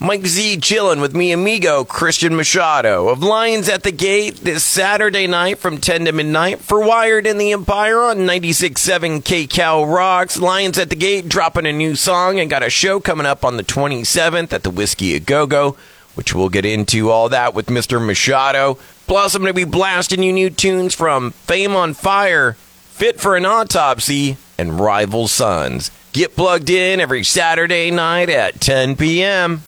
Mike Z chillin' with me amigo Christian Machado of Lions at the Gate this Saturday night from 10 to midnight for Wired in the Empire on 96.7 KCal Rocks. Lions at the Gate dropping a new song and got a show coming up on the 27th at the Whiskey A Go Go, which we'll get into all that with Mr. Machado. Plus, I'm going to be blasting you new tunes from Fame on Fire, Fit for an Autopsy, and Rival Sons. Get plugged in every Saturday night at 10 p.m.